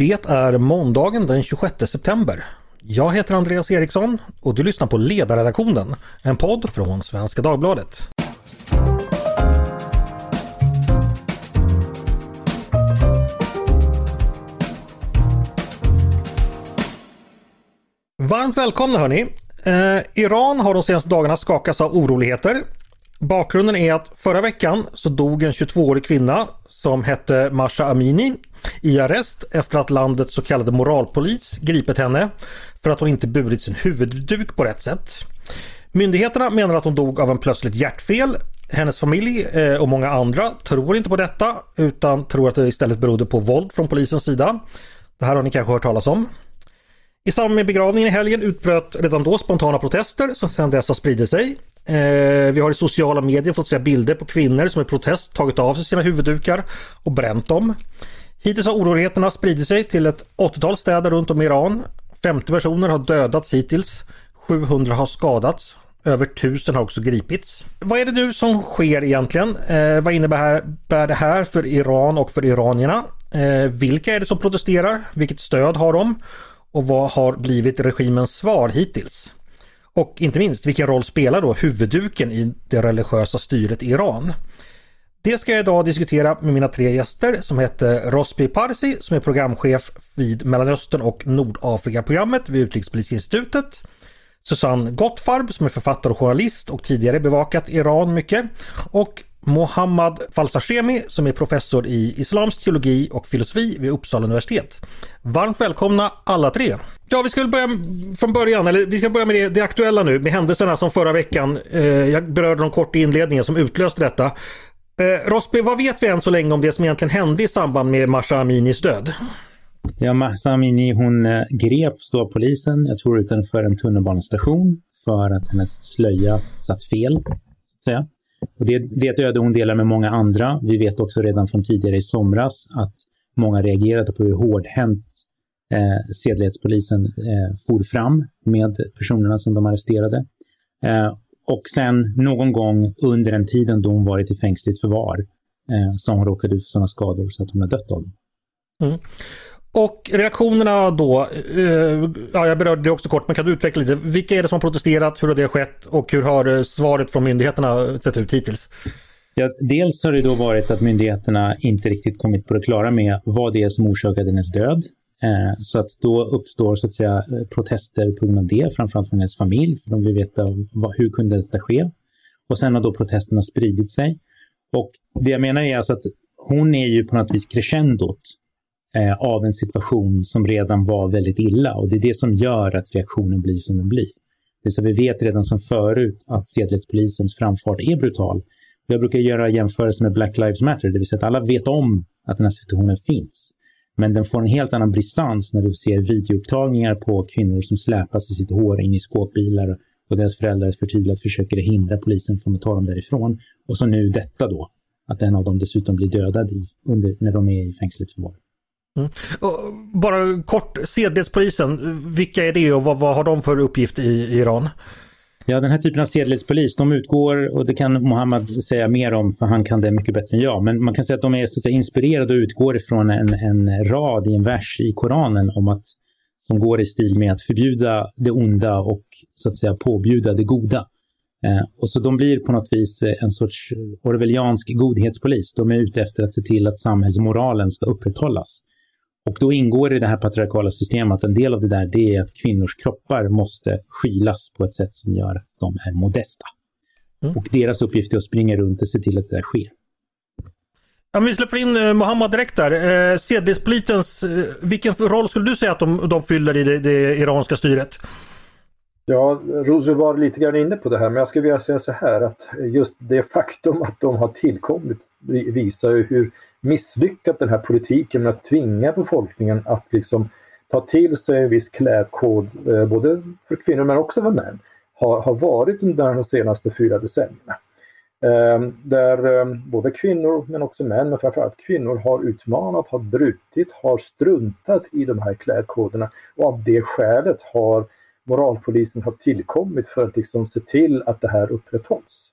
Det är måndagen den 26 september. Jag heter Andreas Eriksson och du lyssnar på Ledarredaktionen, en podd från Svenska Dagbladet. Varmt välkomna hörni! Eh, Iran har de senaste dagarna skakats av oroligheter. Bakgrunden är att förra veckan så dog en 22-årig kvinna som hette Masha Amini i arrest efter att landets så kallade moralpolis gripit henne för att hon inte burit sin huvudduk på rätt sätt. Myndigheterna menar att hon dog av en plötsligt hjärtfel. Hennes familj eh, och många andra tror inte på detta utan tror att det istället berodde på våld från polisens sida. Det här har ni kanske hört talas om. I samband med begravningen i helgen utbröt redan då spontana protester som sedan dess har spridit sig. Eh, vi har i sociala medier fått se bilder på kvinnor som i protest tagit av sig sina huvuddukar och bränt dem. Hittills har oroligheterna spridit sig till ett 80-tal städer runt om i Iran. 50 personer har dödats hittills. 700 har skadats. Över 1000 har också gripits. Vad är det nu som sker egentligen? Eh, vad innebär det här för Iran och för iranierna? Eh, vilka är det som protesterar? Vilket stöd har de? Och vad har blivit regimens svar hittills? Och inte minst, vilken roll spelar då huvudduken i det religiösa styret i Iran? Det ska jag idag diskutera med mina tre gäster som heter Rosby Parsi som är programchef vid Mellanöstern och Nordafrika-programmet vid Utrikespolitiska institutet. Susanne Gottfarb som är författare och journalist och tidigare bevakat Iran mycket. Och Mohammad Falsashemi som är professor i islamsk teologi och filosofi vid Uppsala universitet. Varmt välkomna alla tre! Ja, vi ska väl börja från början, eller vi ska börja med det, det aktuella nu med händelserna som förra veckan. Eh, jag berörde dem kort i inledningen som utlöste detta. Eh, Rosby, vad vet vi än så länge om det som egentligen hände i samband med Masha Aminis död? Ja, Mahsa Amini hon eh, greps då av polisen, jag tror utanför en tunnelbanestation för att hennes slöja satt fel. Så att säga. Och det, det är ett öde hon delar med många andra. Vi vet också redan från tidigare i somras att många reagerade på hur hårdhänt eh, sedlighetspolisen eh, for fram med personerna som de arresterade. Eh, och sen någon gång under den tiden då hon varit i fängsligt förvar eh, så har hon råkat ut för sådana skador så att hon har dött av dem. Mm. Och reaktionerna då, eh, ja jag berörde det också kort, men kan du utveckla lite? Vilka är det som har protesterat, hur har det skett och hur har eh, svaret från myndigheterna sett ut hittills? Ja, dels har det då varit att myndigheterna inte riktigt kommit på det klara med vad det är som orsakade hennes död. Eh, så att då uppstår så att säga protester på grund av det, framförallt från hennes familj, för de vill veta vad, hur kunde detta ske. Och sen har då protesterna spridit sig. Och det jag menar är alltså att hon är ju på något vis crescendot eh, av en situation som redan var väldigt illa och det är det som gör att reaktionen blir som den blir. Det så vi vet redan som förut att sedlighetspolisens framfart är brutal. Jag brukar göra jämförelser med Black Lives Matter, det vill säga att alla vet om att den här situationen finns. Men den får en helt annan brisans när du ser videoupptagningar på kvinnor som släpas i sitt hår in i skåpbilar och deras föräldrar förtydligat försöker hindra polisen från att ta dem därifrån. Och så nu detta då, att en av dem dessutom blir dödad i, under, när de är i fängsligt förvar. Mm. Bara kort, sedlighetspolisen, vilka är det och vad, vad, har de för uppgift i Iran? Ja, den här typen av sedlighetspolis, de utgår, och det kan Mohammed säga mer om för han kan det mycket bättre än jag, men man kan säga att de är så att säga, inspirerade och utgår ifrån en, en rad i en vers i Koranen om att som går i stil med att förbjuda det onda och så att säga påbjuda det goda. Eh, och så de blir på något vis eh, en sorts orwelliansk godhetspolis. De är ute efter att se till att samhällsmoralen ska upprätthållas. Och då ingår i det här patriarkala systemet att en del av det där det är att kvinnors kroppar måste skylas på ett sätt som gör att de är modesta. Mm. Och deras uppgift är att springa runt och se till att det där sker. Om vi släpper in eh, Mohammad direkt där. Eh, Sedlighetspolitens, eh, vilken roll skulle du säga att de, de fyller i det, det iranska styret? Ja, Rosie var lite grann inne på det här, men jag skulle vilja säga så här att just det faktum att de har tillkommit visar ju hur misslyckat den här politiken med att tvinga befolkningen att liksom ta till sig en viss klädkod, eh, både för kvinnor men också för män, har, har varit under de senaste fyra decennierna. Ehm, där ehm, både kvinnor men också män, men framförallt kvinnor har utmanat, har brutit, har struntat i de här klädkoderna och av det skälet har moralpolisen har tillkommit för att liksom se till att det här upprätthålls.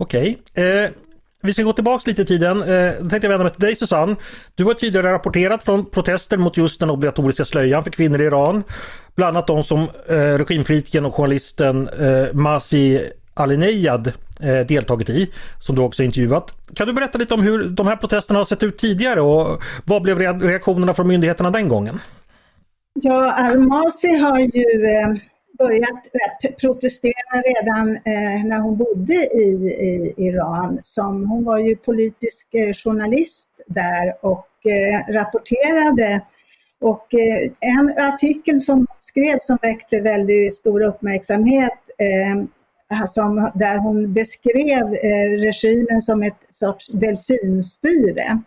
Okej. Eh, vi ska gå tillbaka lite i tiden. Eh, då tänkte jag vända mig till dig Susanne. Du har tidigare rapporterat från protester mot just den obligatoriska slöjan för kvinnor i Iran. Bland annat de som eh, regimkritiken och journalisten eh, Masi Alinejad eh, deltagit i, som du också intervjuat. Kan du berätta lite om hur de här protesterna har sett ut tidigare och vad blev reaktionerna från myndigheterna den gången? Ja, Al-Masi har ju eh, börjat eh, protestera redan eh, när hon bodde i, i, Iran. Som, hon var ju politisk eh, journalist där och rapporterade. Och en artikel som hon skrev som väckte väldigt stor uppmärksamhet som, där hon beskrev regimen som ett sorts delfinstyre.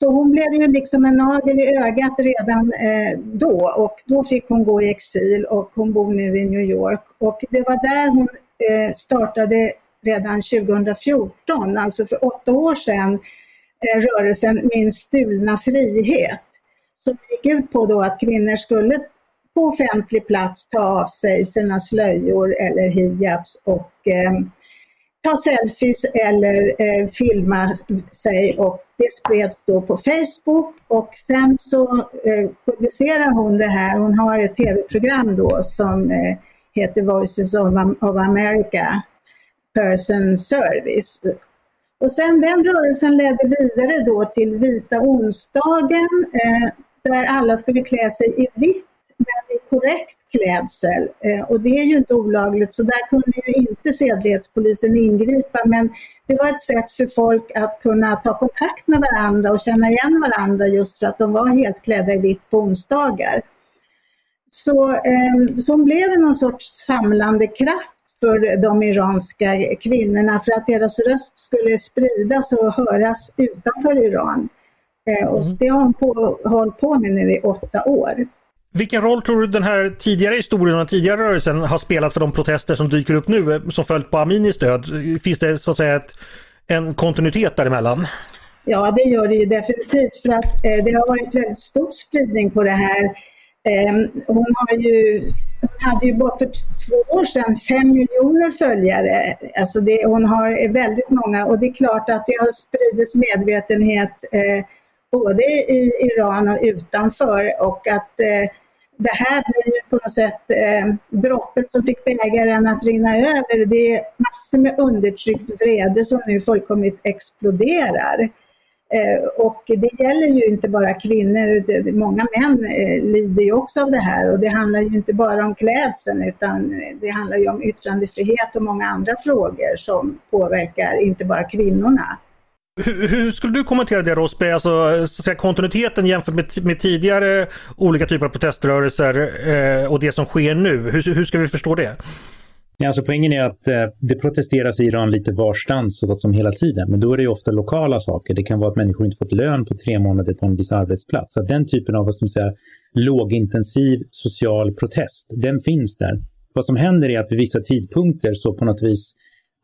Så hon blev ju liksom en nagel i ögat redan eh, då och då fick hon gå i exil och hon bor nu i New York. Och det var där hon eh, startade redan 2014, alltså för åtta år sedan, eh, rörelsen Min stulna frihet. Som gick ut på då att kvinnor skulle på offentlig plats ta av sig sina slöjor eller hijabs och eh, ta selfies eller eh, filma sig och det spreds då på Facebook och sen så eh, publicerar hon det här. Hon har ett tv-program då som eh, heter Voices of, of America Person Service. Och sen den rörelsen ledde vidare då till Vita onsdagen eh, där alla skulle klä sig i vitt men i korrekt klädsel. Eh, och det är ju inte olagligt så där kunde ju inte sedlighetspolisen ingripa men det var ett sätt för folk att kunna ta kontakt med varandra och känna igen varandra just för att de var helt klädda i vitt på onsdagar. Så, eh, så blev det någon sorts samlande kraft för de iranska kvinnorna för att deras röst skulle spridas och höras utanför Iran. Eh, och mm. det har hon på, hållit på med nu i åtta år. Vilken roll tror du den här tidigare historien och den tidigare rörelsen har spelat för de protester som dyker upp nu eh, som följt på Aminis död? Finns det så att säga ett, en kontinuitet däremellan? Ja, det gör det ju definitivt för att eh, det har varit väldigt stor spridning på det här. Eh, hon, har ju, hade ju bara för två år sedan fem miljoner följare. Alltså det, hon har eh, väldigt många och det är klart att det har spridits medvetenhet eh, både i Iran och utanför och att eh, det här blir på något sätt eh, droppen som fick bägaren att rinna över. Det är massor med undertryckt vrede som nu fullkomligt exploderar. Eh, och det gäller ju inte bara kvinnor, många män eh, lider ju också av det här och det handlar ju inte bara om klädseln utan eh, det handlar ju om yttrandefrihet och många andra frågor som påverkar inte bara kvinnorna. Hur, hur, skulle du kommentera det Rosby? alltså så säga, kontinuiteten jämfört med, med, tidigare olika typer av proteströrelser eh, och det som sker nu? Hur, hur ska vi förstå det? Ja, alltså poängen är att eh, det protesteras i Iran lite varstans så gott som hela tiden. Men då är det ju ofta lokala saker. Det kan vara att människor inte fått lön på tre månader på en viss arbetsplats. Så den typen av vad som säga, lågintensiv social protest, den finns där. Vad som händer är att vid vissa tidpunkter så på något vis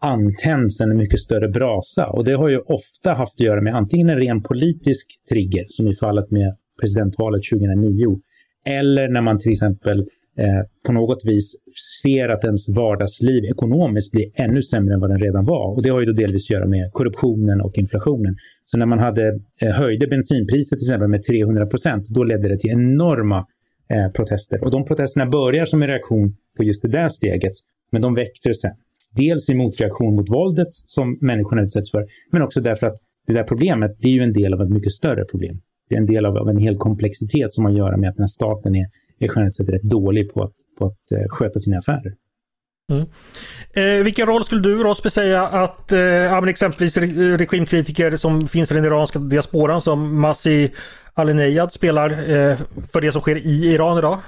antänds en mycket större brasa. Och det har ju ofta haft att göra med antingen en ren politisk trigger, som i fallet med presidentvalet 2009, eller när man till exempel eh, på något vis ser att ens vardagsliv ekonomiskt blir ännu sämre än vad den redan var. Och det har ju då delvis att göra med korruptionen och inflationen. Så när man hade, eh, höjde bensinpriset till exempel med 300 procent, då ledde det till enorma eh, protester. Och de protesterna börjar som en reaktion på just det där steget, men de växer sen. Dels i motreaktion mot våldet som människorna utsätts för, men också därför att det där problemet, det är ju en del av ett mycket större problem. Det är en del av, av en hel komplexitet som har att göra med att den här staten är, är generellt sett rätt dålig på att, på att uh, sköta sina affärer. Mm. Eh, vilken roll skulle du Rosby säga att eh, exempelvis regimkritiker som finns i den iranska diasporan som Masih Alinejad spelar eh, för det som sker i Iran idag?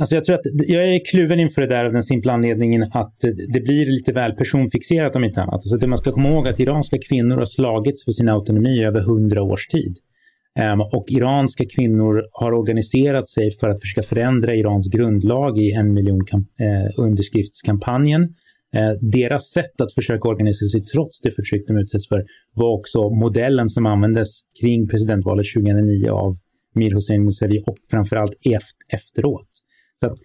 Alltså jag tror att jag är kluven inför det där av den simpla anledningen att det blir lite väl personfixerat om inte annat. Alltså det man ska komma ihåg är att iranska kvinnor har slagits för sin autonomi i över hundra års tid. Ehm, och iranska kvinnor har organiserat sig för att försöka förändra Irans grundlag i en miljon eh, underskriftskampanjen. Ehm, deras sätt att försöka organisera sig trots det förtryck de utsätts för var också modellen som användes kring presidentvalet 2009 av Mir Hossein Mousavi och framförallt efteråt. Så att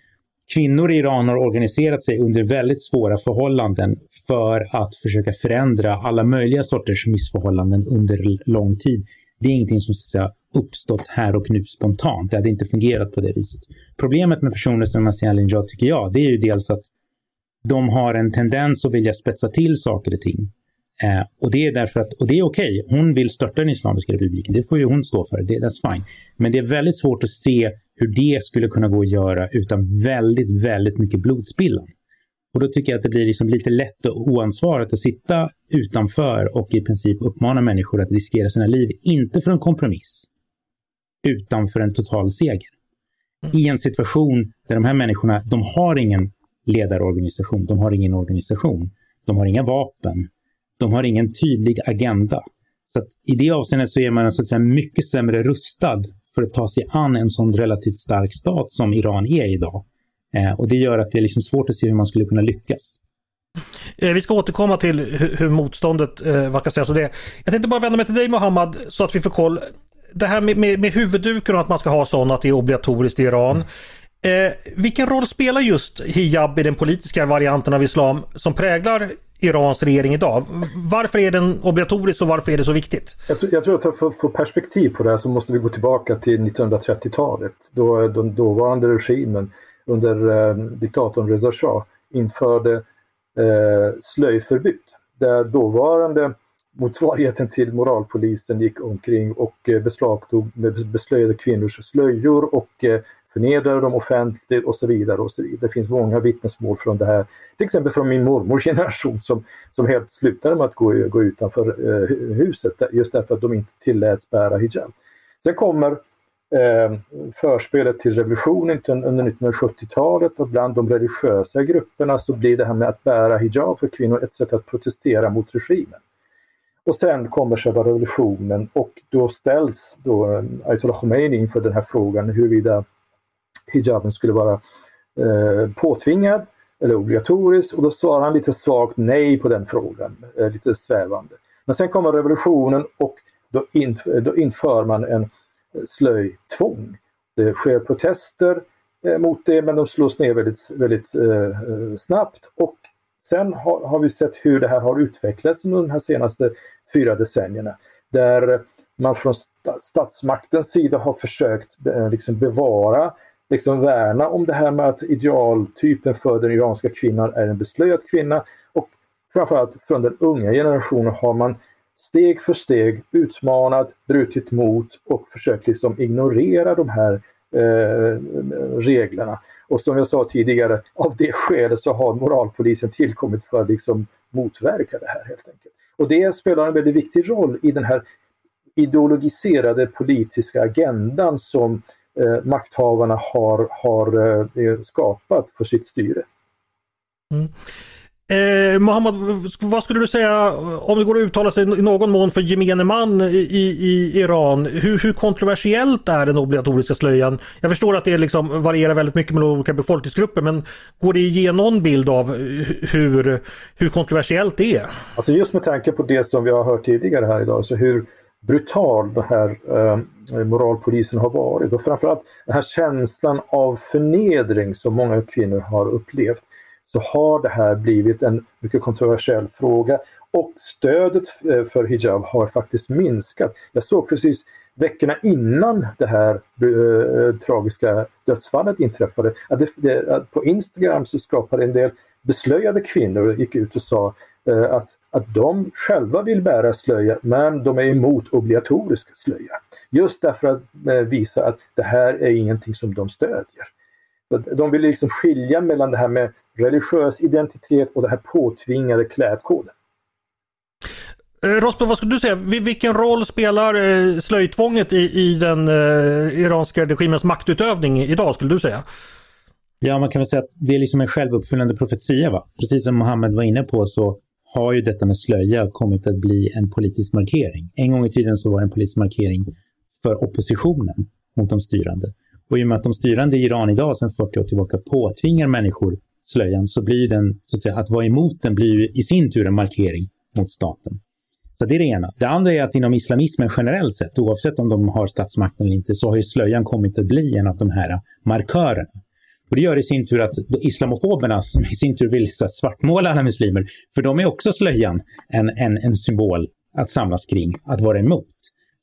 kvinnor i Iran har organiserat sig under väldigt svåra förhållanden för att försöka förändra alla möjliga sorters missförhållanden under lång tid. Det är ingenting som så att säga, uppstått här och nu spontant. Det hade inte fungerat på det viset. Problemet med personer som Asia Alinjad tycker jag, det är ju dels att de har en tendens att vilja spetsa till saker och ting. Eh, och det är därför att, och det är okej, okay. hon vill störta den Islamiska republiken, det får ju hon stå för, det, that's fine. Men det är väldigt svårt att se hur det skulle kunna gå att göra utan väldigt, väldigt mycket blodspillan. Och då tycker jag att det blir liksom lite lätt och oansvarigt att sitta utanför och i princip uppmana människor att riskera sina liv, inte för en kompromiss, utan för en total seger. I en situation där de här människorna, de har ingen ledarorganisation, de har ingen organisation, de har inga vapen, de har ingen tydlig agenda. Så I det avseendet så är man alltså så att säga, mycket sämre rustad för att ta sig an en sån relativt stark stat som Iran är idag. Eh, och det gör att det är liksom svårt att se hur man skulle kunna lyckas. Eh, vi ska återkomma till hur, motståndet, eh, vad ska jag säga, så det. Jag tänkte bara vända mig till dig Mohammad så att vi får koll. Det här med, med, med huvudduken och att man ska ha sån att det är obligatoriskt i Iran. Eh, vilken roll spelar just hijab i den politiska varianten av islam som präglar Irans regering idag? Varför är den obligatorisk och varför är det så viktigt? Jag tror, jag tror att för att få perspektiv på det här så måste vi gå tillbaka till 1930-talet då den dåvarande regimen under eh, diktatorn Reza Shah införde eh, slöjförbud. Där dåvarande motsvarigheten till moralpolisen gick omkring och eh, beslagtog beslöjade kvinnors slöjor och eh, förnedrade dem offentligt och så vidare. och så vidare. Det finns många vittnesmål från det här. Till exempel från min mormors generation som, som helt slutade med att gå, gå utanför eh, huset just därför att de inte tilläts bära hijab. Sen kommer eh, förspelet till revolutionen under 1970-talet och bland de religiösa grupperna så blir det här med att bära hijab för kvinnor ett sätt att protestera mot regimen. Och sen kommer själva revolutionen och då ställs då eh, Ayatollah Khomeini inför den här frågan huruvida hijaben skulle vara eh, påtvingad eller obligatorisk och då svarar han lite svagt nej på den frågan, eh, lite svävande. Men sen kommer revolutionen och då, in, då inför man en eh, slöjtvång. Det sker protester eh, mot det men de slås ner väldigt, väldigt eh, eh, snabbt och sen har, har, vi sett hur det här har utvecklats under de här senaste fyra decennierna. Där man från statsmaktens sida har försökt eh, liksom bevara liksom värna om det här med att idealtypen för den iranska kvinnan är en beslöjad kvinna och framförallt från den unga generationen har man steg för steg utmanat, brutit mot och försökt liksom ignorera de här eh, reglerna. Och som jag sa tidigare, av det skälet så har moralpolisen tillkommit för att liksom motverka det här helt enkelt. Och det spelar en väldigt viktig roll i den här ideologiserade politiska agendan som eh, makthavarna har, har eh, skapat för sitt styre. Mm. Eh, Mohammad, vad skulle du säga om det går att uttala sig i någon mån för gemene man i, i Iran? Hur, hur, kontroversiellt är den obligatoriska slöjan? Jag förstår att det liksom varierar väldigt mycket mellan olika befolkningsgrupper men går det att ge någon bild av hur, hur kontroversiellt det är? Alltså just med tanke på det som vi har hört tidigare här idag, så hur brutal den här eh, moralpolisen har varit och framförallt den här känslan av förnedring som många kvinnor har upplevt så har det här blivit en mycket kontroversiell fråga och stödet eh, för hijab har faktiskt minskat. Jag såg precis veckorna innan det här eh, tragiska dödsfallet inträffade att, det, det, att på Instagram så skapade en del beslöjade kvinnor gick ut och sa att, att de själva vill bära slöja men de är emot obligatorisk slöja. Just därför att äh, visa att det här är ingenting som de stödjer. De vill liksom skilja mellan det här med religiös identitet och det här påtvingade klädkoden. Eh, Rospe, vad skulle du säga? Vilken roll spelar eh, slöjtvånget i, i den eh, iranska regimens maktutövning idag skulle du säga? Ja, man kan väl säga att det är liksom en självuppfyllande profetia. Va? Precis som Mohammed var inne på så har ju detta med slöja kommit att bli en politisk markering. En gång i tiden så var det en politisk markering för oppositionen mot de styrande. Och i och med att de styrande i Iran idag sedan 40 år tillbaka påtvingar människor slöjan så blir den, så att, säga, att vara emot den blir ju i sin tur en markering mot staten. Så det är det ena. Det andra är att inom islamismen generellt sett, oavsett om de har statsmakten eller inte, så har ju slöjan kommit att bli en av de här markörerna. Och det gör i sin tur att islamofoberna, som i sin tur vill svartmåla alla muslimer, för de är också slöjan en, en, en symbol att samlas kring, att vara emot.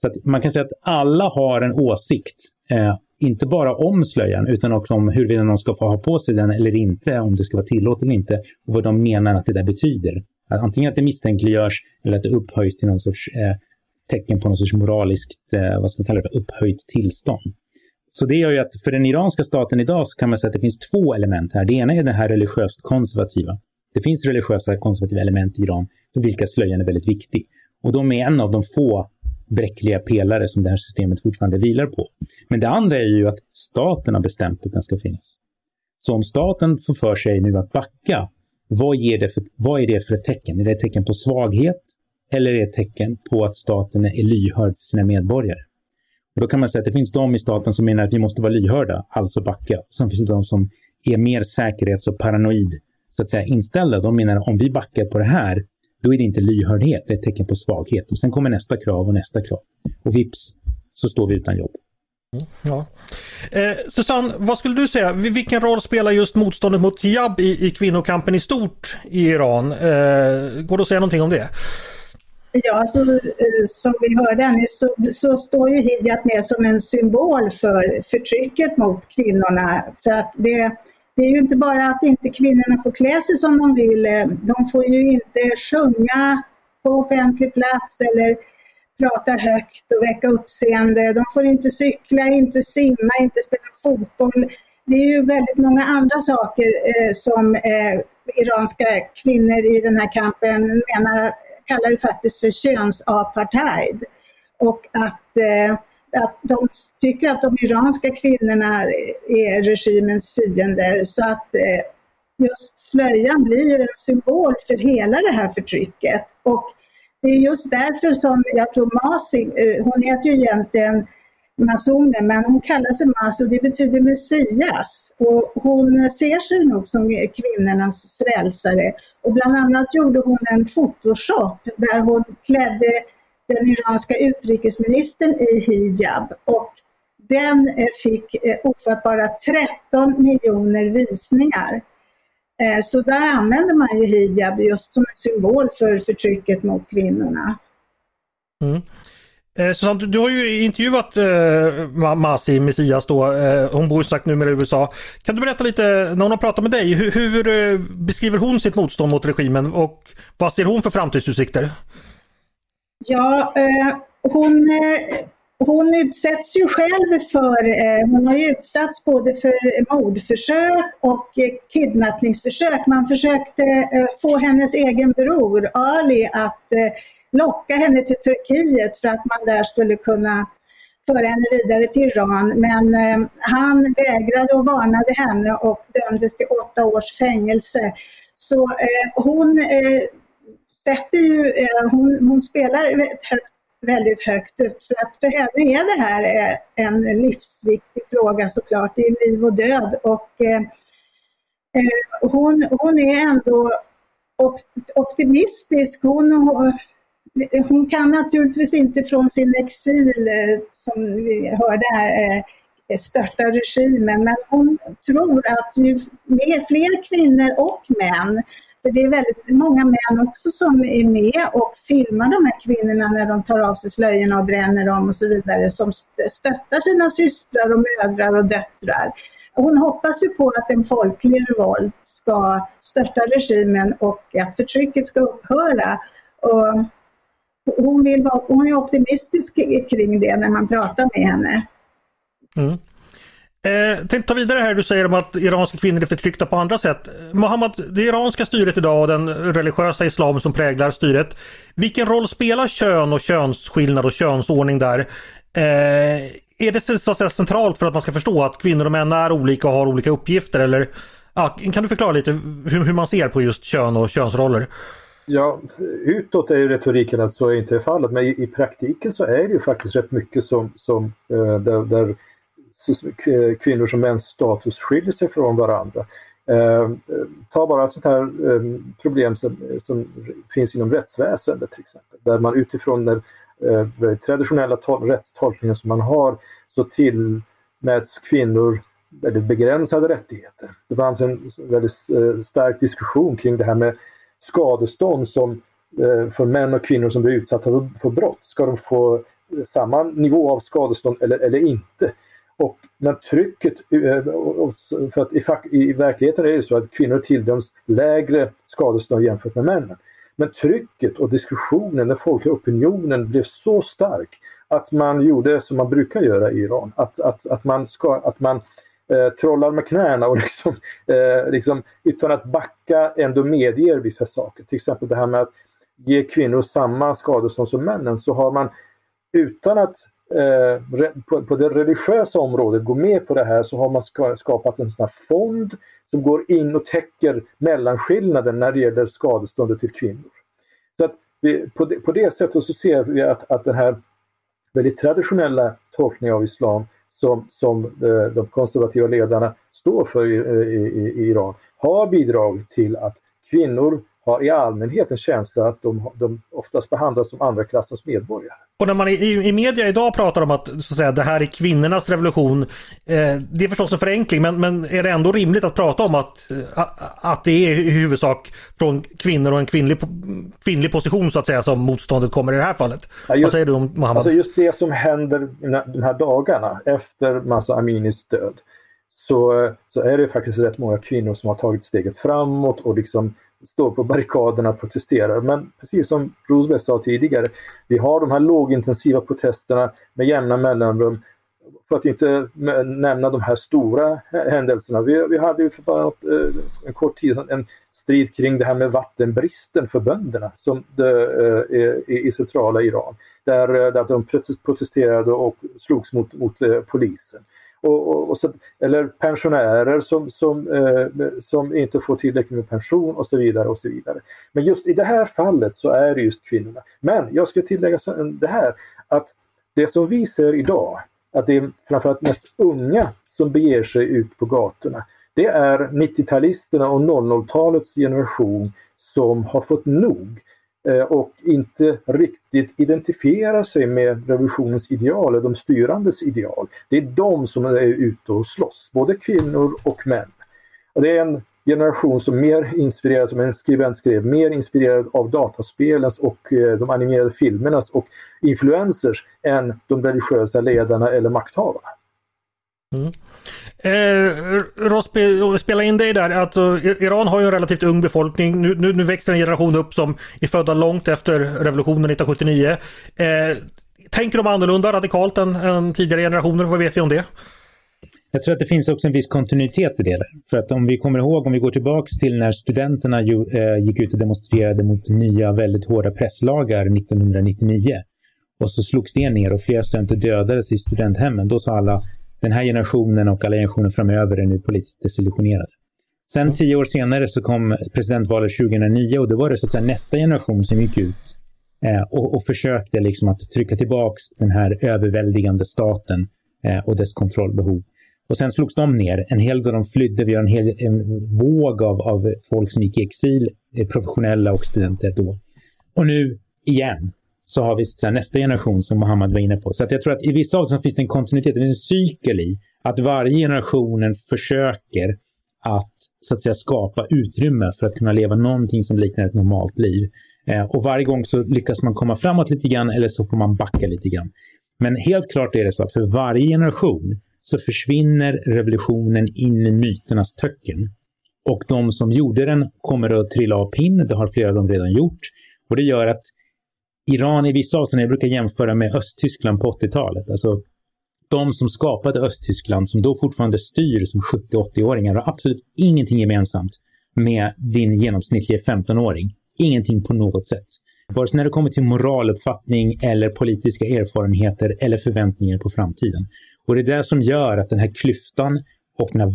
Så att man kan säga att alla har en åsikt, eh, inte bara om slöjan, utan också om huruvida någon ska få ha på sig den eller inte, om det ska vara tillåtet eller inte, och vad de menar att det där betyder. Att antingen att det misstänkliggörs eller att det upphöjs till någon sorts eh, tecken på någon sorts moraliskt, eh, vad ska man kalla det för, upphöjt tillstånd. Så det gör ju att för den iranska staten idag så kan man säga att det finns två element här. Det ena är det här religiöst konservativa. Det finns religiösa konservativa element i Iran för vilka slöjan är väldigt viktig. Och de är en av de få bräckliga pelare som det här systemet fortfarande vilar på. Men det andra är ju att staten har bestämt att den ska finnas. Så om staten får för sig nu att backa, vad, ger det för, vad är det för ett tecken? Är det ett tecken på svaghet eller är det ett tecken på att staten är lyhörd för sina medborgare? Och då kan man säga att det finns de i staten som menar att vi måste vara lyhörda, alltså backa. Sen finns det de som är mer säkerhets och paranoid så att säga, inställda. De menar att om vi backar på det här, då är det inte lyhördhet, det är ett tecken på svaghet. Och sen kommer nästa krav och nästa krav. Och vips så står vi utan jobb. Mm, ja. Eh, Susanne, vad skulle du säga, vilken roll spelar just motståndet mot hijab i, i kvinnokampen i stort i Iran? Eh, går det att säga någonting om det? Ja, så, som vi hörde nyss så, så står ju hijab med som en symbol för förtrycket mot kvinnorna. För att det, det är ju inte bara att inte kvinnorna får klä sig som de vill, eh, de får ju inte sjunga på offentlig plats eller prata högt och väcka uppseende. De får inte cykla, inte simma, inte spela fotboll. Det är ju väldigt många andra saker eh, som eh, iranska kvinnor i den här kampen menar, kallar det faktiskt för könsapartheid. Och att, eh, att de tycker att de iranska kvinnorna är regimens fiender. Så att eh, just slöjan blir en symbol för hela det här förtrycket. Och det är just därför som jag tror Masi, eh, hon heter ju egentligen Masume, men hon kallar sig Mas och det betyder Messias. Och hon ser sig nog som kvinnornas frälsare. Och bland annat gjorde hon en photoshop där hon klädde den iranska utrikesministern i hijab. Och den eh, fick eh, ofattbara 13 miljoner visningar. Eh, så där använder man ju hijab just som en symbol för förtrycket mot kvinnorna. Mm. Eh, Susanne, du har ju intervjuat eh, Masi Messias då, eh, hon bor sagt numera i USA. Kan du berätta lite, när hon har pratat med dig, hur, hur eh, beskriver hon sitt motstånd mot regimen och vad ser hon för framtidsutsikter? Ja, eh, hon, eh, hon utsätts ju själv för, eh, hon har ju utsatts både för mordförsök och kidnappningsförsök. Man försökte eh, få hennes egen bror Ali att eh, locka henne till Turkiet för att man där skulle kunna föra henne vidare till Iran. Men eh, han vägrade och varnade henne och dömdes till åtta års fängelse. Så eh, hon eh, sätter ju, eh, hon, hon, spelar högt, väldigt högt för att för henne är det här eh, en livsviktig fråga såklart. Det är liv och död och eh, eh hon, hon är ändå optimistisk. Hon, hon kan naturligtvis inte från sin exil, eh, som vi hörde här, eh, störta regimen, men hon tror att ju fler kvinnor och män, för det är väldigt många män också som är med och filmar de här kvinnorna när de tar av sig slöjorna och bränner dem och så vidare, som stöttar sina systrar och mödrar och döttrar. Hon hoppas ju på att en folklig revolt ska störta regimen och att förtrycket ska upphöra. Och hon, vill vara, hon är optimistisk kring det när man pratar med henne. Mm. Eh, tänkte ta vidare här, du säger om att iranska kvinnor är förtryckta på andra sätt. Mohammed, det iranska styret idag och den religiösa islam som präglar styret. Vilken roll spelar kön och könsskillnad och könsordning där? Eh, är det så att säga, centralt för att man ska förstå att kvinnor och män är olika och har olika uppgifter? Eller ja, kan du förklara lite hur, hur man ser på just kön och könsroller? Ja, utåt är ju retoriken att så är inte fallet, men i, i, praktiken så är det ju faktiskt rätt mycket som, som eh, där, där kvinnors och mäns status skiljer sig från varandra. Eh, ta bara ett sånt här eh, problem som, som finns inom rättsväsendet till exempel, där man utifrån den eh, traditionella rättstolkningen som man har så tillmäts kvinnor väldigt begränsade rättigheter. Det fanns en väldigt eh, stark diskussion kring det här med skadestånd som eh, för män och kvinnor som blir utsatta för brott. Ska de få eh, samma nivå av skadestånd eller, eller inte? Och när trycket, eh, för att i, i verkligheten är det så att kvinnor tilldöms lägre skadestånd jämfört med männen. Men trycket och diskussionen, den folkliga opinionen blev så stark att man gjorde som man brukar göra i Iran. Att, att, att man, ska, att man eh, trollar med knäna och liksom, eh, liksom, utan att backa ändå medger vissa saker. Till exempel det här med att ge kvinnor samma skadestånd som männen så har man utan att eh, på, på, det religiösa området gå med på det här så har man ska, skapat en sån fond som går in och täcker mellanskillnaden när det gäller skadeståndet till kvinnor. Så att vi, på, det, på det sättet så ser vi att, att den här väldigt traditionella tolkningen av islam som, som eh, de konservativa ledarna står för i, eh, i, i Iran har bidragit till att kvinnor har i allmänhet en känsla att de, de oftast behandlas som andra klassens medborgare. Och när man i, i media idag pratar om att, så att säga, det här är kvinnornas revolution. Eh, det är förstås en förenkling men, men är det ändå rimligt att prata om att, att det är i huvudsak från kvinnor och en kvinnlig, kvinnlig position så att säga som motståndet kommer i det här fallet? Ja, just, Vad säger du om Mohammed? Alltså just det som händer de här dagarna efter Massa Aminis död så, så är det faktiskt rätt många kvinnor som har tagit steget framåt och liksom står på barrikaderna och protesterar. Men precis som Roosevelt sa tidigare, vi har de här lågintensiva protesterna med jämna mellanrum. För att inte nämna de här stora händelserna. Vi, vi hade ju för bara något, eh, en kort tid en strid kring det här med vattenbristen för bönderna som det, eh, i, i centrala Iran. Där, eh, där de protesterade och slogs mot, mot polisen och, och, och så, eller pensionärer som, som, eh, som inte får tillräckligt med pension och så vidare. och så vidare. Men just i det här fallet så är det just kvinnorna. Men jag ska tillägga det här att det som vi ser idag, att det är framförallt mest unga som beger sig ut på gatorna. Det är 90-talisterna och 00-talets generation som har fått nog Eh, och inte riktigt identifierar sig med revolutionens ideal, de styrandes ideal. Det är de som är ute och slåss, både kvinnor och män. Och det är en generation som mer inspirerad, som en skribent skrev, mer inspirerad av dataspelens och eh, de animerade filmernas och influencers än de religiösa ledarna eller makthavarna. Mm. Eh, Rosby, spela in dig där. Alltså, Iran har ju en relativt ung befolkning. Nu, nu, nu växer en generation upp som är födda långt efter revolutionen 1979. Eh, tänker de annorlunda radikalt än, än tidigare generationer? Vad vet vi om det? Jag tror att det finns också en viss kontinuitet i det. Där. För att om vi kommer ihåg, om vi går tillbaks till när studenterna ju, eh, gick ut och demonstrerade mot nya väldigt hårda presslagar 1999 och så slogs det ner och flera studenter dödades i studenthemmen. Då sa alla den här generationen och alla generationer framöver är nu politiskt desillusionerade. Sen mm. tio år senare så kom presidentvalet 2009 och då var det så att säga nästa generation som gick ut eh, och, och, försökte liksom att trycka tillbaks den här överväldigande staten eh, och dess kontrollbehov. Och sen slogs de ner. En hel del av dem flydde. Vi har en hel en våg av, av folk som gick i exil, eh, professionella och studenter då. Och nu igen så har vi så här, nästa generation som Mohammed var inne på. Så att jag tror att i vissa avseenden finns det en kontinuitet, det finns en cykel i att varje generation försöker att, så att säga, skapa utrymme för att kunna leva någonting som liknar ett normalt liv. Eh, och varje gång så lyckas man komma framåt lite grann eller så får man backa lite grann. Men helt klart är det så att för varje generation så försvinner revolutionen in i myternas töcken. Och de som gjorde den kommer att trilla av pinn, det har flera av dem redan gjort. Och det gör att Iran i vissa avseenden, jag brukar jämföra med Östtyskland på 80-talet. Alltså, de som skapade Östtyskland, som då fortfarande styr som 70-80-åringar, har absolut ingenting gemensamt med din genomsnittliga 15-åring. Ingenting på något sätt. Vare sig när det kommer till moraluppfattning eller politiska erfarenheter eller förväntningar på framtiden. Och det är det som gör att den här klyftan och den här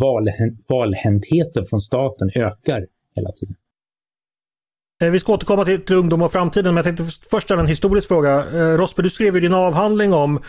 valhäntheten från staten ökar hela tiden. Eh, vi ska återkomma till, till ungdom och framtiden, men jag tänkte först ställa en historisk fråga. Eh, du skrev i din avhandling om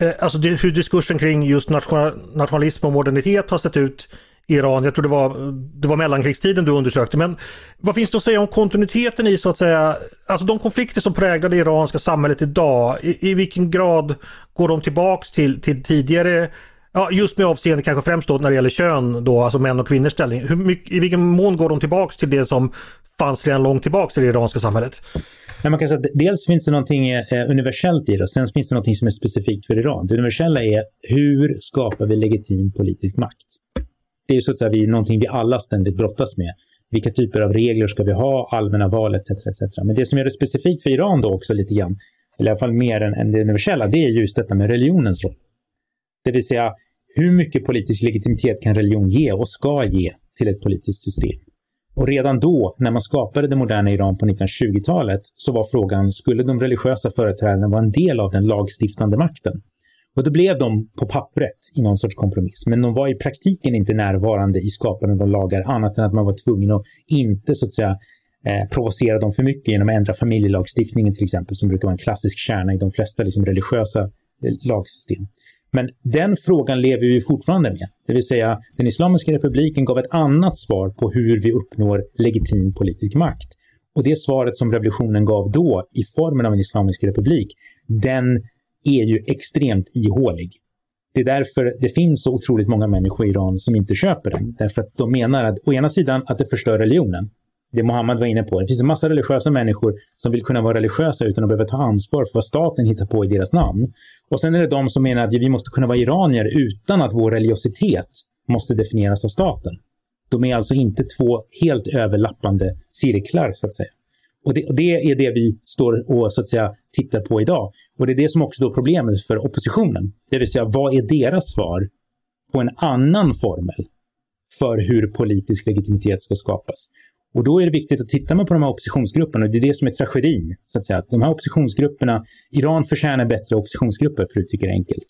eh, alltså det, hur diskursen kring just nationalism och modernitet har sett ut i Iran. Jag tror det var, det var mellankrigstiden du undersökte. Men vad finns det att säga om kontinuiteten i så att säga, alltså de konflikter som präglar det iranska samhället idag. I, i vilken grad går de tillbaks till, till tidigare Ja, just med avseende kanske främst då när det gäller kön då, alltså män och kvinnors ställning. Hur mycket, I vilken mån går de tillbaks till det som fanns redan långt tillbaks i det iranska samhället? Nej, man kan säga att dels finns det någonting eh, universellt i det och sen finns det någonting som är specifikt för Iran. Det universella är hur skapar vi legitim politisk makt? Det är så att säga vi, någonting vi alla ständigt brottas med. Vilka typer av regler ska vi ha, allmänna val etc. etc. Men det som gör det specifikt för Iran då också lite grann, eller i alla fall mer än, än det universella, det är just detta med religionens roll. Det vill säga, hur mycket politisk legitimitet kan religion ge och ska ge till ett politiskt system? Och redan då, när man skapade det moderna Iran på 1920-talet, så var frågan, skulle de religiösa företrädarna vara en del av den lagstiftande makten? Och då blev de på pappret i någon sorts kompromiss, men de var i praktiken inte närvarande i skapandet av lagar, annat än att man var tvungen att inte så att säga eh, provocera dem för mycket genom att ändra familjelagstiftningen till exempel, som brukar vara en klassisk kärna i de flesta liksom, religiösa eh, lagsystem. Men den frågan lever vi fortfarande med. Det vill säga, den Islamiska republiken gav ett annat svar på hur vi uppnår legitim politisk makt. Och det svaret som revolutionen gav då i formen av en islamisk republik, den är ju extremt ihålig. Det är därför det finns så otroligt många människor i Iran som inte köper den. Därför att de menar att å ena sidan att det förstör religionen. Det Mohammed var inne på. Det finns en massa religiösa människor som vill kunna vara religiösa utan att behöva ta ansvar för vad staten hittar på i deras namn. Och sen är det de som menar att vi måste kunna vara iranier utan att vår religiositet måste definieras av staten. De är alltså inte två helt överlappande cirklar så att säga. Och det, och det, är det vi står och så att säga tittar på idag. Och det är det som också är problemet för oppositionen. Det vill säga, vad är deras svar på en annan formel för hur politisk legitimitet ska skapas? Och då är det viktigt att titta på de här oppositionsgrupperna och det är det som är tragedin. Så att säga. De här oppositionsgrupperna, Iran förtjänar bättre oppositionsgrupper för att uttrycka det enkelt.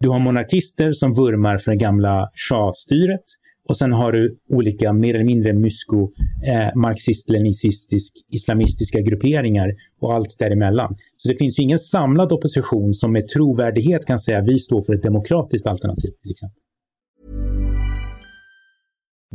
Du har monarkister som vurmar för det gamla shah-styret och sen har du olika mer eller mindre mysko, eh, marxist-leninistisk, islamistiska grupperingar och allt däremellan. Så det finns ju ingen samlad opposition som med trovärdighet kan säga att vi står för ett demokratiskt alternativ till exempel.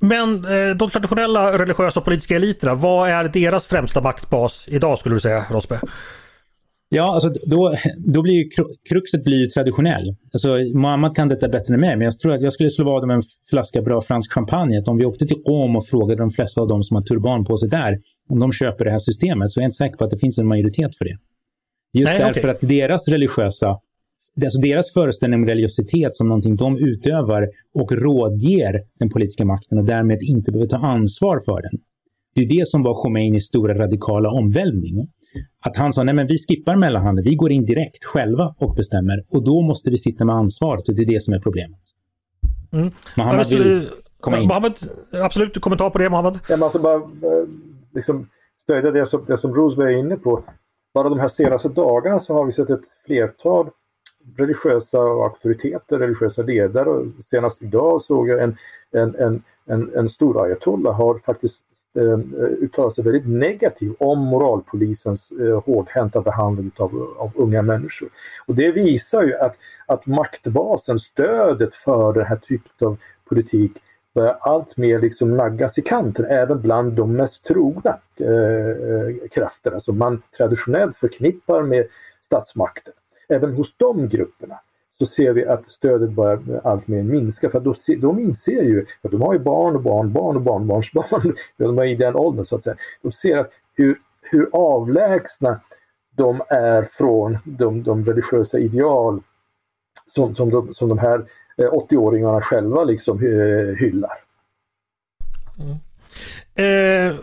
Men eh, de traditionella religiösa och politiska eliterna, vad är deras främsta maktbas idag skulle du säga, Rosbe? Ja, alltså då, då blir ju kruxet blir ju traditionell. Alltså, Mohammed kan detta bättre än mig, men jag tror att jag skulle slå vad om en flaska bra fransk champagne. Att om vi åkte till Rom och frågade de flesta av dem som har turban på sig där, om de köper det här systemet, så är jag inte säker på att det finns en majoritet för det. Just Nej, därför okay. att deras religiösa, alltså deras föreställning om religiositet som någonting de utövar och rådger den politiska makten och därmed inte behöver ta ansvar för den. Det är det som var Khomeinis stora radikala omvälvning. Att han sa, nej men vi skippar mellanhanden, vi går in direkt själva och bestämmer. Och då måste vi sitta med ansvaret och det är det som är problemet. Mm. Mohammed vill komma in. Mohammed, absolut, kommentar på det Mohammed? Ja, men alltså bara eh, liksom, stödja det som, det som Roseberg är inne på. Bara de här senaste dagarna så har vi sett ett flertal religiösa auktoriteter, religiösa ledare. Senast idag såg jag en, en, en, en, en stor ayatollah har faktiskt eh, uttalat sig väldigt negativt om moralpolisens eh, hårdhänta behandling av, av unga människor. Och det visar ju att, att maktbasen, stödet för den här typen av politik börjar allt mer liksom naggas i kanten, även bland de mest trogna eh, eh krafterna som man traditionellt förknippar med statsmakten. Även hos de grupperna så ser vi att stödet börjar alltmer minska. För då, de inser ju, att de har ju barn och barn, barn och barnbarnsbarn, de är i den åldern så att säga. De ser att hur, hur avlägsna de är från de, de religiösa ideal som, som, de, som de här eh, 80-åringarna själva liksom eh, hyllar. Mm. Eh,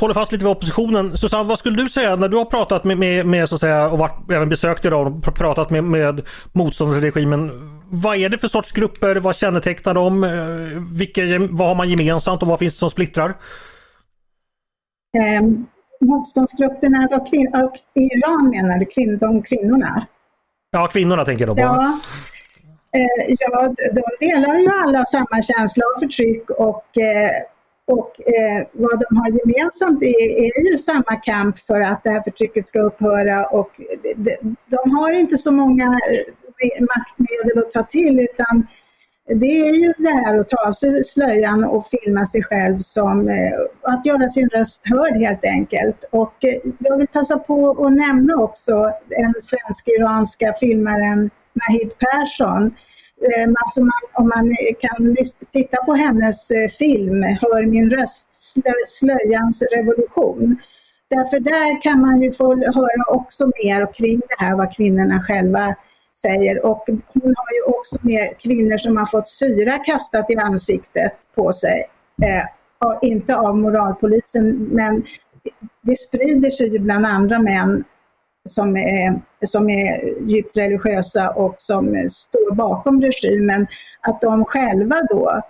håller fast lite vid oppositionen. Susanne, vad skulle du säga när du har pratat med, med, med så att säga, och varit, även besökt idag och pratat med, med motståndsregimen. Vad är det för sorts grupper? Vad kännetecknar dem? Eh, vilka, vad har man gemensamt och vad finns det som splittrar? Eh, motståndsgrupperna, då kvin och Iran menar du, kvin de kvinnorna? Ja, kvinnorna tänker jag då på. Ja. Eh, ja, de delar ju alla samma känsla av förtryck och eh, och eh, vad de har gemensamt är, är ju samma kamp för att det här förtrycket ska upphöra och de, de har inte så många eh, maktmedel att ta till utan det är ju det här att ta av sig slöjan och filma sig själv som eh, att göra sin röst hörd helt enkelt. Och eh, jag vill passa på att nämna också den svensk-iranska filmaren Nahid Persson Eh, alltså man, om man eh, kan titta på hennes eh, film Hör min röst, Slöjans revolution. Därför där kan man ju få höra också mer kring det här vad kvinnorna själva säger. Och hon har ju också med kvinnor som har fått syra kastat i ansiktet på sig. Eh, inte av moralpolisen men det sprider sig ju bland andra män som är, som är djupt religiösa och som står bakom regimen, att de själva då,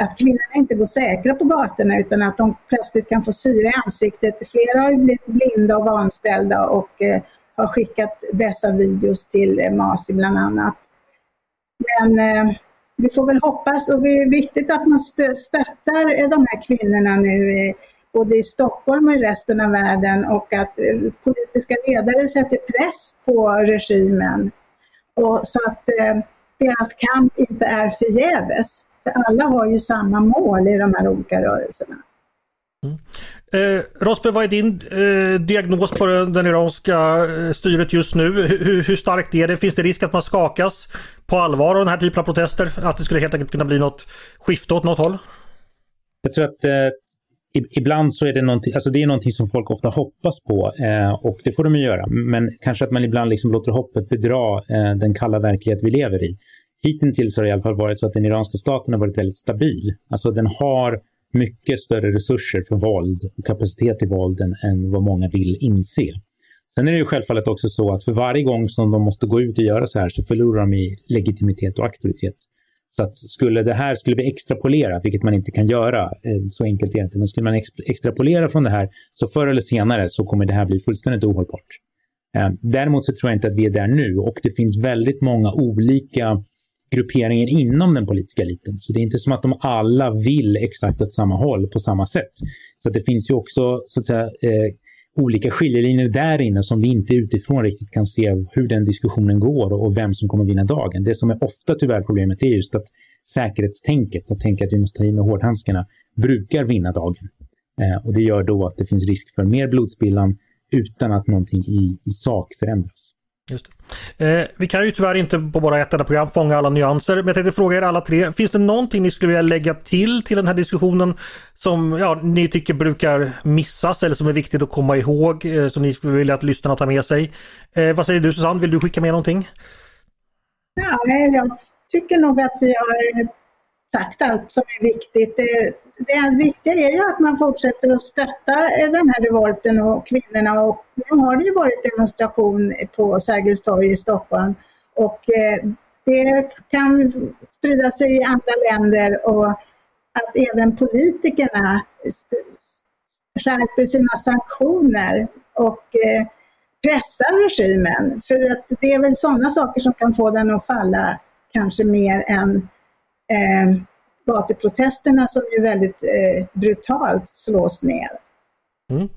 att kvinnorna inte går säkra på gatorna utan att de plötsligt kan få syre i ansiktet. Flera har ju blivit blinda och vanställda och eh, har skickat dessa videos till eh, Masi bland annat. Men eh, vi får väl hoppas och det är viktigt att man stöttar eh, de här kvinnorna nu eh, både i Stockholm och i resten av världen och att eh, politiska ledare sätter press på regimen och så att eh, deras kamp inte är förgäves. För alla har ju samma mål i de här olika rörelserna. Mm. Eh, Rosberg, vad är din eh, diagnos på den, den iranska eh, styret just nu? Hur, hur, starkt är det? Finns det risk att man skakas på allvar av den här typen av protester? Att det skulle helt enkelt kunna bli något skifte åt något håll? Jag tror att eh, ibland så är det någonting, alltså det är någonting som folk ofta hoppas på eh, och det får de ju göra. Men kanske att man ibland liksom låter hoppet bedra eh, den kalla verklighet vi lever i. Hittills har det i alla fall varit så att den iranska staten har varit väldigt stabil. Alltså den har mycket större resurser för våld och kapacitet till våld än, än vad många vill inse. Sen är det ju självfallet också så att för varje gång som de måste gå ut och göra så här så förlorar de i legitimitet och auktoritet. Så att skulle det här, skulle vi extrapolera, vilket man inte kan göra, eh, så enkelt är det inte, men skulle man extrapolera från det här så förr eller senare så kommer det här bli fullständigt ohållbart. Eh, däremot så tror jag inte att vi är där nu och det finns väldigt många olika grupperingar inom den politiska eliten. Så det är inte som att de alla vill exakt åt samma håll på samma sätt. Så det finns ju också så att säga, eh, olika skiljelinjer där inne som vi inte utifrån riktigt kan se hur den diskussionen går och vem som kommer vinna dagen. Det som är ofta tyvärr problemet är just att säkerhetstänket, att tänka att vi måste ta i med hårdhandskarna, brukar vinna dagen. Eh, och det gör då att det finns risk för mer blodspillan utan att någonting i, i sak förändras. Just eh, vi kan ju tyvärr inte på bara ett enda program fånga alla nyanser, men jag tänkte fråga er alla tre. Finns det någonting ni skulle vilja lägga till till den här diskussionen som ja, ni tycker brukar missas eller som är viktigt att komma ihåg, eh, som ni skulle vilja att lyssnarna tar med sig? Eh, vad säger du Susanne, vill du skicka med någonting? Ja, jag tycker nog att vi har sagt allt som är viktigt. Det, det viktiga är ju att man fortsätter att stötta eh, den här revolten och kvinnorna. Och nu har det ju varit demonstration på Sergels torg i Stockholm. Och eh, det kan sprida sig i andra länder och att även politikerna skärper sina sanktioner och eh, pressar regimen. För att det är väl sådana saker som kan få den att falla kanske mer än eh, gatuprotesterna som ju väldigt eh, brutalt slås ner. Mm.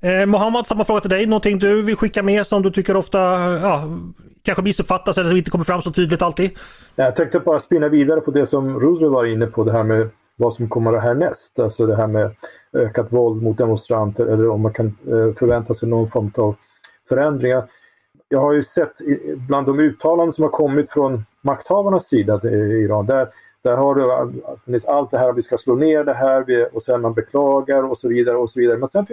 Eh, Mohammad, samma fråga till dig. Någonting du vill skicka med som du tycker ofta ja, kanske missuppfattas eller som inte kommer fram så tydligt alltid? Jag tänkte bara spinna vidare på det som Roosevelt var inne på, det här med vad som kommer härnäst. Alltså det här med ökat våld mot demonstranter eller om man kan eh, förvänta sig någon form av förändringar. jag har ju sett bland de uttalanden som har kommit från makthavarnas sida i Iran, där, där har det funnits allt det här, vi ska slå ner det här och sen man beklagar och så vidare och så vidare. Men sen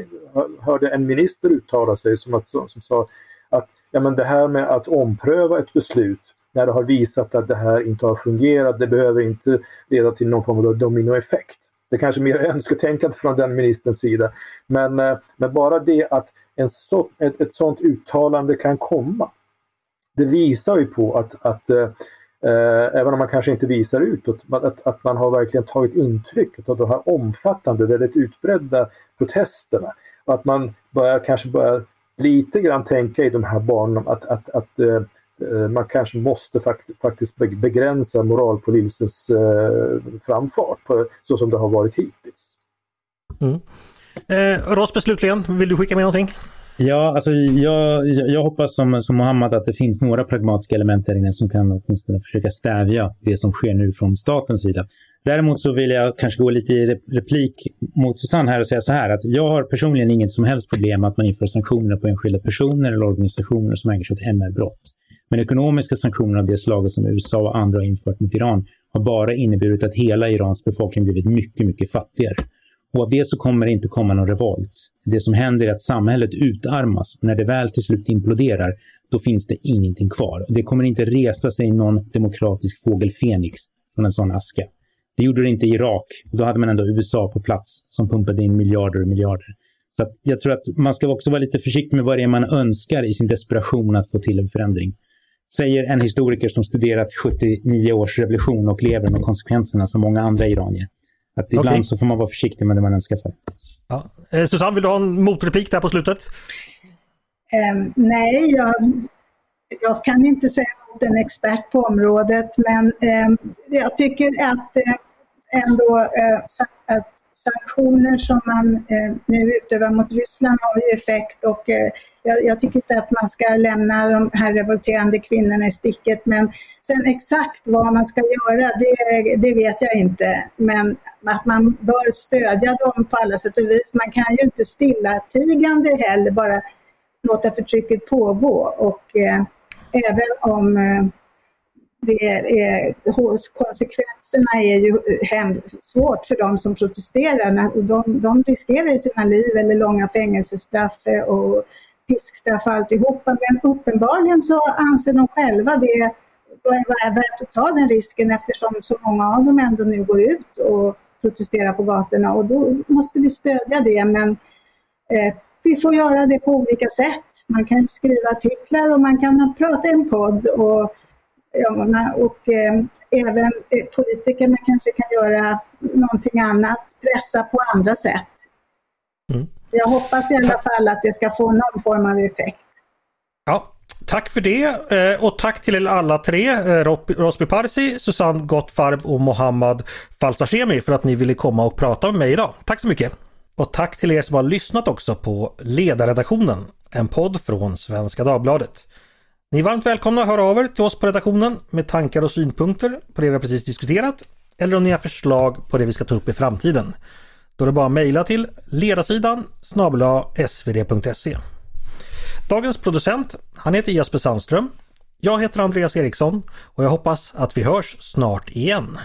hörde en minister uttala sig som, att, som sa att ja, men det här med att ompröva ett beslut när det har visat att det här inte har fungerat, det behöver inte leda till någon form av dominoeffekt. Det kanske är mer önsketänkande från den ministerns sida. Men, eh, men bara det att en så, ett, ett sådant uttalande kan komma. Det visar ju på att, att eh, eh, även om man kanske inte visar utåt, att, att man har verkligen tagit intryck av de här omfattande, väldigt utbredda protesterna. Och att man börjar kanske börjar lite grann tänka i de här banorna att, att, att eh, eh, man kanske måste fakt faktiskt begränsa moralpolisens eh, framfart på, så som det har varit hittills. Mm. Eh, Rosbe slutligen, vill du skicka med någonting? Ja, alltså jag, jag hoppas som, som Mohammed att det finns några pragmatiska element där inne som kan åtminstone försöka stävja det som sker nu från statens sida. Däremot så vill jag kanske gå lite i replik mot Susanne här och säga så här att jag har personligen inget som helst problem med att man inför sanktioner på enskilda personer eller organisationer som ägnar sig åt MR-brott. Men ekonomiska sanktioner av det slaget som USA och andra har infört mot Iran har bara inneburit att hela Irans befolkning blivit mycket, mycket fattigare. Och av det så kommer det inte komma någon revolt. Det som händer är att samhället utarmas och när det väl till slut imploderar, då finns det ingenting kvar. Det kommer inte resa sig någon demokratisk fågel Fenix från en sån aska. Det gjorde det inte i Irak. Och då hade man ändå USA på plats som pumpade in miljarder och miljarder. Så jag tror att man ska också vara lite försiktig med vad det är man önskar i sin desperation att få till en förändring. Säger en historiker som studerat 79 års revolution och lever med konsekvenserna som många andra iranier. Att ibland okay. så får man vara försiktig med det man önskar för. Ja. Eh, Susanne, vill du ha en motreplik där på slutet? Um, nej, jag, jag kan inte säga att en expert på området, men um, jag tycker att uh, ändå att sanktioner som man eh, nu utövar mot Ryssland har ju effekt och eh, jag, jag, tycker inte att man ska lämna de här revolterande kvinnorna i sticket. Men sen exakt vad man ska göra, det, det vet jag inte. Men att man bör stödja dem på alla sätt och vis. Man kan ju inte stillatigande heller bara låta förtrycket pågå. Och eh, även om eh, det är, konsekvenserna är ju svårt för de som protesterar. De, de riskerar ju sina liv eller långa fängelsestraff och piskstraff och alltihopa. Men uppenbarligen så anser de själva det är värt att ta den risken eftersom så många av dem ändå nu går ut och protesterar på gatorna och då måste vi stödja det. Men eh, vi får göra det på olika sätt. Man kan skriva artiklar och man kan prata i en podd och och eh, även eh, politikerna kanske kan göra någonting annat, pressa på andra sätt. Mm. Jag hoppas i alla fall att det ska få någon form av effekt. Ja, Tack för det eh, och tack till alla tre, eh, Rosby Parsi, Susanne Gottfarb och Mohammad Falsashemi för att ni ville komma och prata med mig idag. Tack så mycket! Och tack till er som har lyssnat också på Ledarredaktionen, en podd från Svenska Dagbladet. Ni är varmt välkomna att höra av er till oss på redaktionen med tankar och synpunkter på det vi precis diskuterat eller om ni har förslag på det vi ska ta upp i framtiden. Då är det bara att mejla till ledarsidan snabel svd.se. Dagens producent, han heter Jesper Sandström. Jag heter Andreas Eriksson och jag hoppas att vi hörs snart igen.